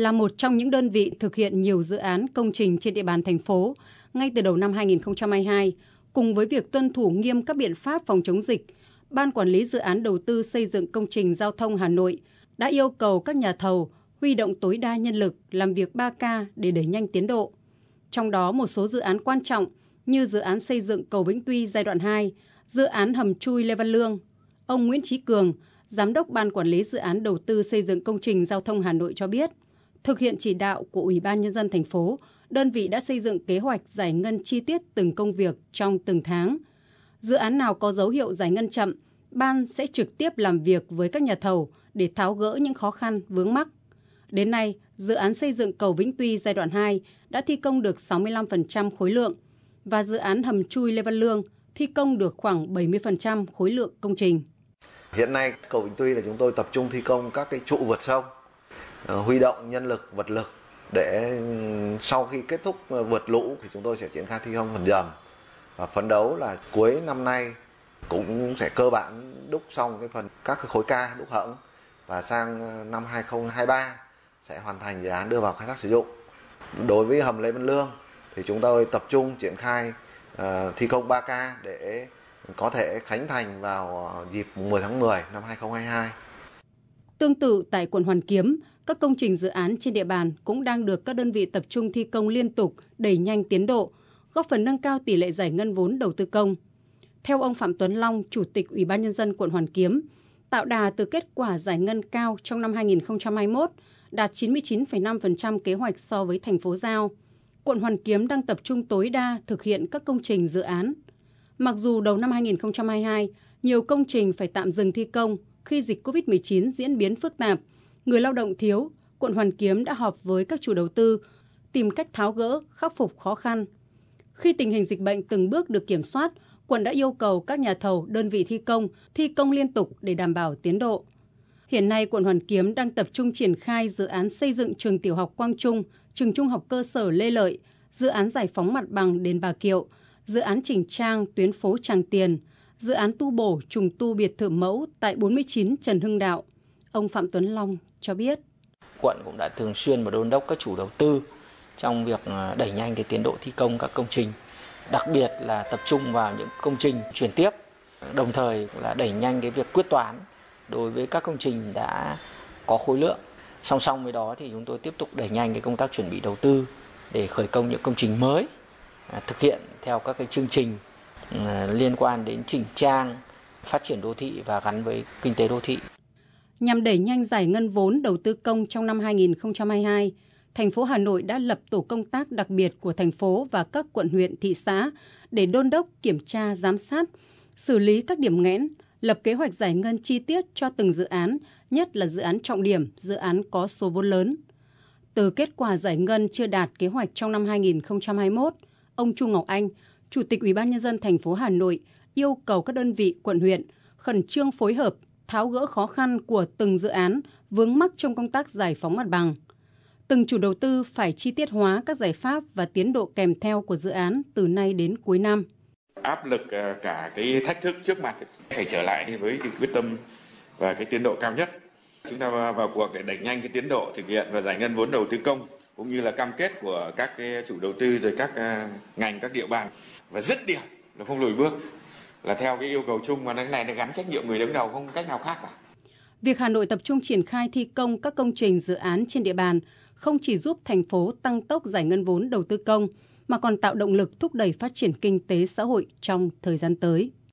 là một trong những đơn vị thực hiện nhiều dự án công trình trên địa bàn thành phố ngay từ đầu năm 2022, cùng với việc tuân thủ nghiêm các biện pháp phòng chống dịch, Ban Quản lý Dự án Đầu tư xây dựng công trình giao thông Hà Nội đã yêu cầu các nhà thầu huy động tối đa nhân lực làm việc 3K để đẩy nhanh tiến độ. Trong đó một số dự án quan trọng như dự án xây dựng cầu Vĩnh Tuy giai đoạn 2, dự án hầm chui Lê Văn Lương. Ông Nguyễn Trí Cường, Giám đốc Ban Quản lý Dự án Đầu tư xây dựng công trình giao thông Hà Nội cho biết, thực hiện chỉ đạo của Ủy ban Nhân dân thành phố, đơn vị đã xây dựng kế hoạch giải ngân chi tiết từng công việc trong từng tháng. Dự án nào có dấu hiệu giải ngân chậm, Ban sẽ trực tiếp làm việc với các nhà thầu để tháo gỡ những khó khăn vướng mắc. Đến nay, dự án xây dựng cầu Vĩnh Tuy giai đoạn 2 đã thi công được 65% khối lượng và dự án hầm chui Lê Văn Lương thi công được khoảng 70% khối lượng công trình. Hiện nay cầu Vĩnh Tuy là chúng tôi tập trung thi công các cái trụ vượt sông, Ờ, huy động nhân lực, vật lực để sau khi kết thúc ờ, vượt lũ thì chúng tôi sẽ triển khai thi công phần dầm và phấn đấu là cuối năm nay cũng sẽ cơ bản đúc xong cái phần các cái khối ca đúc hẫng và sang ờ, năm 2023 sẽ hoàn thành dự án đưa vào khai thác sử dụng. Đối với hầm Lê Văn Lương thì chúng tôi tập trung triển khai uh, thi công 3K để có thể khánh thành vào dịp 10 tháng 10 năm 2022. Tương tự tại quận Hoàn Kiếm, các công trình dự án trên địa bàn cũng đang được các đơn vị tập trung thi công liên tục, đẩy nhanh tiến độ, góp phần nâng cao tỷ lệ giải ngân vốn đầu tư công. Theo ông Phạm Tuấn Long, Chủ tịch Ủy ban Nhân dân quận Hoàn Kiếm, tạo đà từ kết quả giải ngân cao trong năm 2021, đạt 99,5% kế hoạch so với thành phố giao. Quận Hoàn Kiếm đang tập trung tối đa thực hiện các công trình dự án. Mặc dù đầu năm 2022, nhiều công trình phải tạm dừng thi công khi dịch COVID-19 diễn biến phức tạp, người lao động thiếu, quận Hoàn Kiếm đã họp với các chủ đầu tư, tìm cách tháo gỡ, khắc phục khó khăn. Khi tình hình dịch bệnh từng bước được kiểm soát, quận đã yêu cầu các nhà thầu, đơn vị thi công thi công liên tục để đảm bảo tiến độ. Hiện nay, quận Hoàn Kiếm đang tập trung triển khai dự án xây dựng trường tiểu học Quang Trung, trường trung học cơ sở Lê Lợi, dự án giải phóng mặt bằng đền Bà Kiệu, dự án chỉnh trang tuyến phố Tràng Tiền, dự án tu bổ trùng tu biệt thự mẫu tại 49 Trần Hưng Đạo. Ông Phạm Tuấn Long cho biết. Quận cũng đã thường xuyên và đôn đốc các chủ đầu tư trong việc à, đẩy nhanh cái tiến độ thi công các công trình, đặc biệt là tập trung vào những công trình chuyển tiếp, đồng thời là đẩy nhanh cái việc quyết toán đối với các công trình đã có khối lượng. Song song với đó thì chúng tôi tiếp tục đẩy nhanh cái công tác chuẩn bị đầu tư để khởi công những công trình mới, à, thực hiện theo các cái chương trình à, liên quan đến chỉnh trang, phát triển đô thị và gắn với kinh tế đô thị. Nhằm đẩy nhanh giải ngân vốn đầu tư công trong năm 2022, thành phố Hà Nội đã lập tổ công tác đặc biệt của thành phố và các quận huyện thị xã để đôn đốc, kiểm tra, giám sát, xử lý các điểm nghẽn, lập kế hoạch giải ngân chi tiết cho từng dự án, nhất là dự án trọng điểm, dự án có số vốn lớn. Từ kết quả giải ngân chưa đạt kế hoạch trong năm 2021, ông Chu Ngọc Anh, Chủ tịch Ủy ban nhân dân thành phố Hà Nội yêu cầu các đơn vị quận huyện khẩn trương phối hợp tháo gỡ khó khăn của từng dự án, vướng mắc trong công tác giải phóng mặt bằng. Từng chủ đầu tư phải chi tiết hóa các giải pháp và tiến độ kèm theo của dự án từ nay đến cuối năm áp lực ờ, cả cái thách thức trước mặt phải trở lại với cái quyết tâm và cái tiến độ cao nhất. Chúng ta vào cuộc để đẩy nhanh cái tiến độ thực hiện và giải ngân vốn đầu tư công, cũng như là cam kết của các cái chủ đầu tư rồi các ờ, ngành, các địa bàn và dứt điểm là không lùi bước là theo cái yêu cầu chung mà cái này là gắn trách nhiệm người đứng đầu không cách nào khác cả. Việc Hà Nội tập trung triển khai thi công các công trình dự án trên địa bàn không chỉ giúp thành phố tăng tốc giải ngân vốn đầu tư công, mà còn tạo động lực thúc đẩy phát triển kinh tế xã hội trong thời gian tới.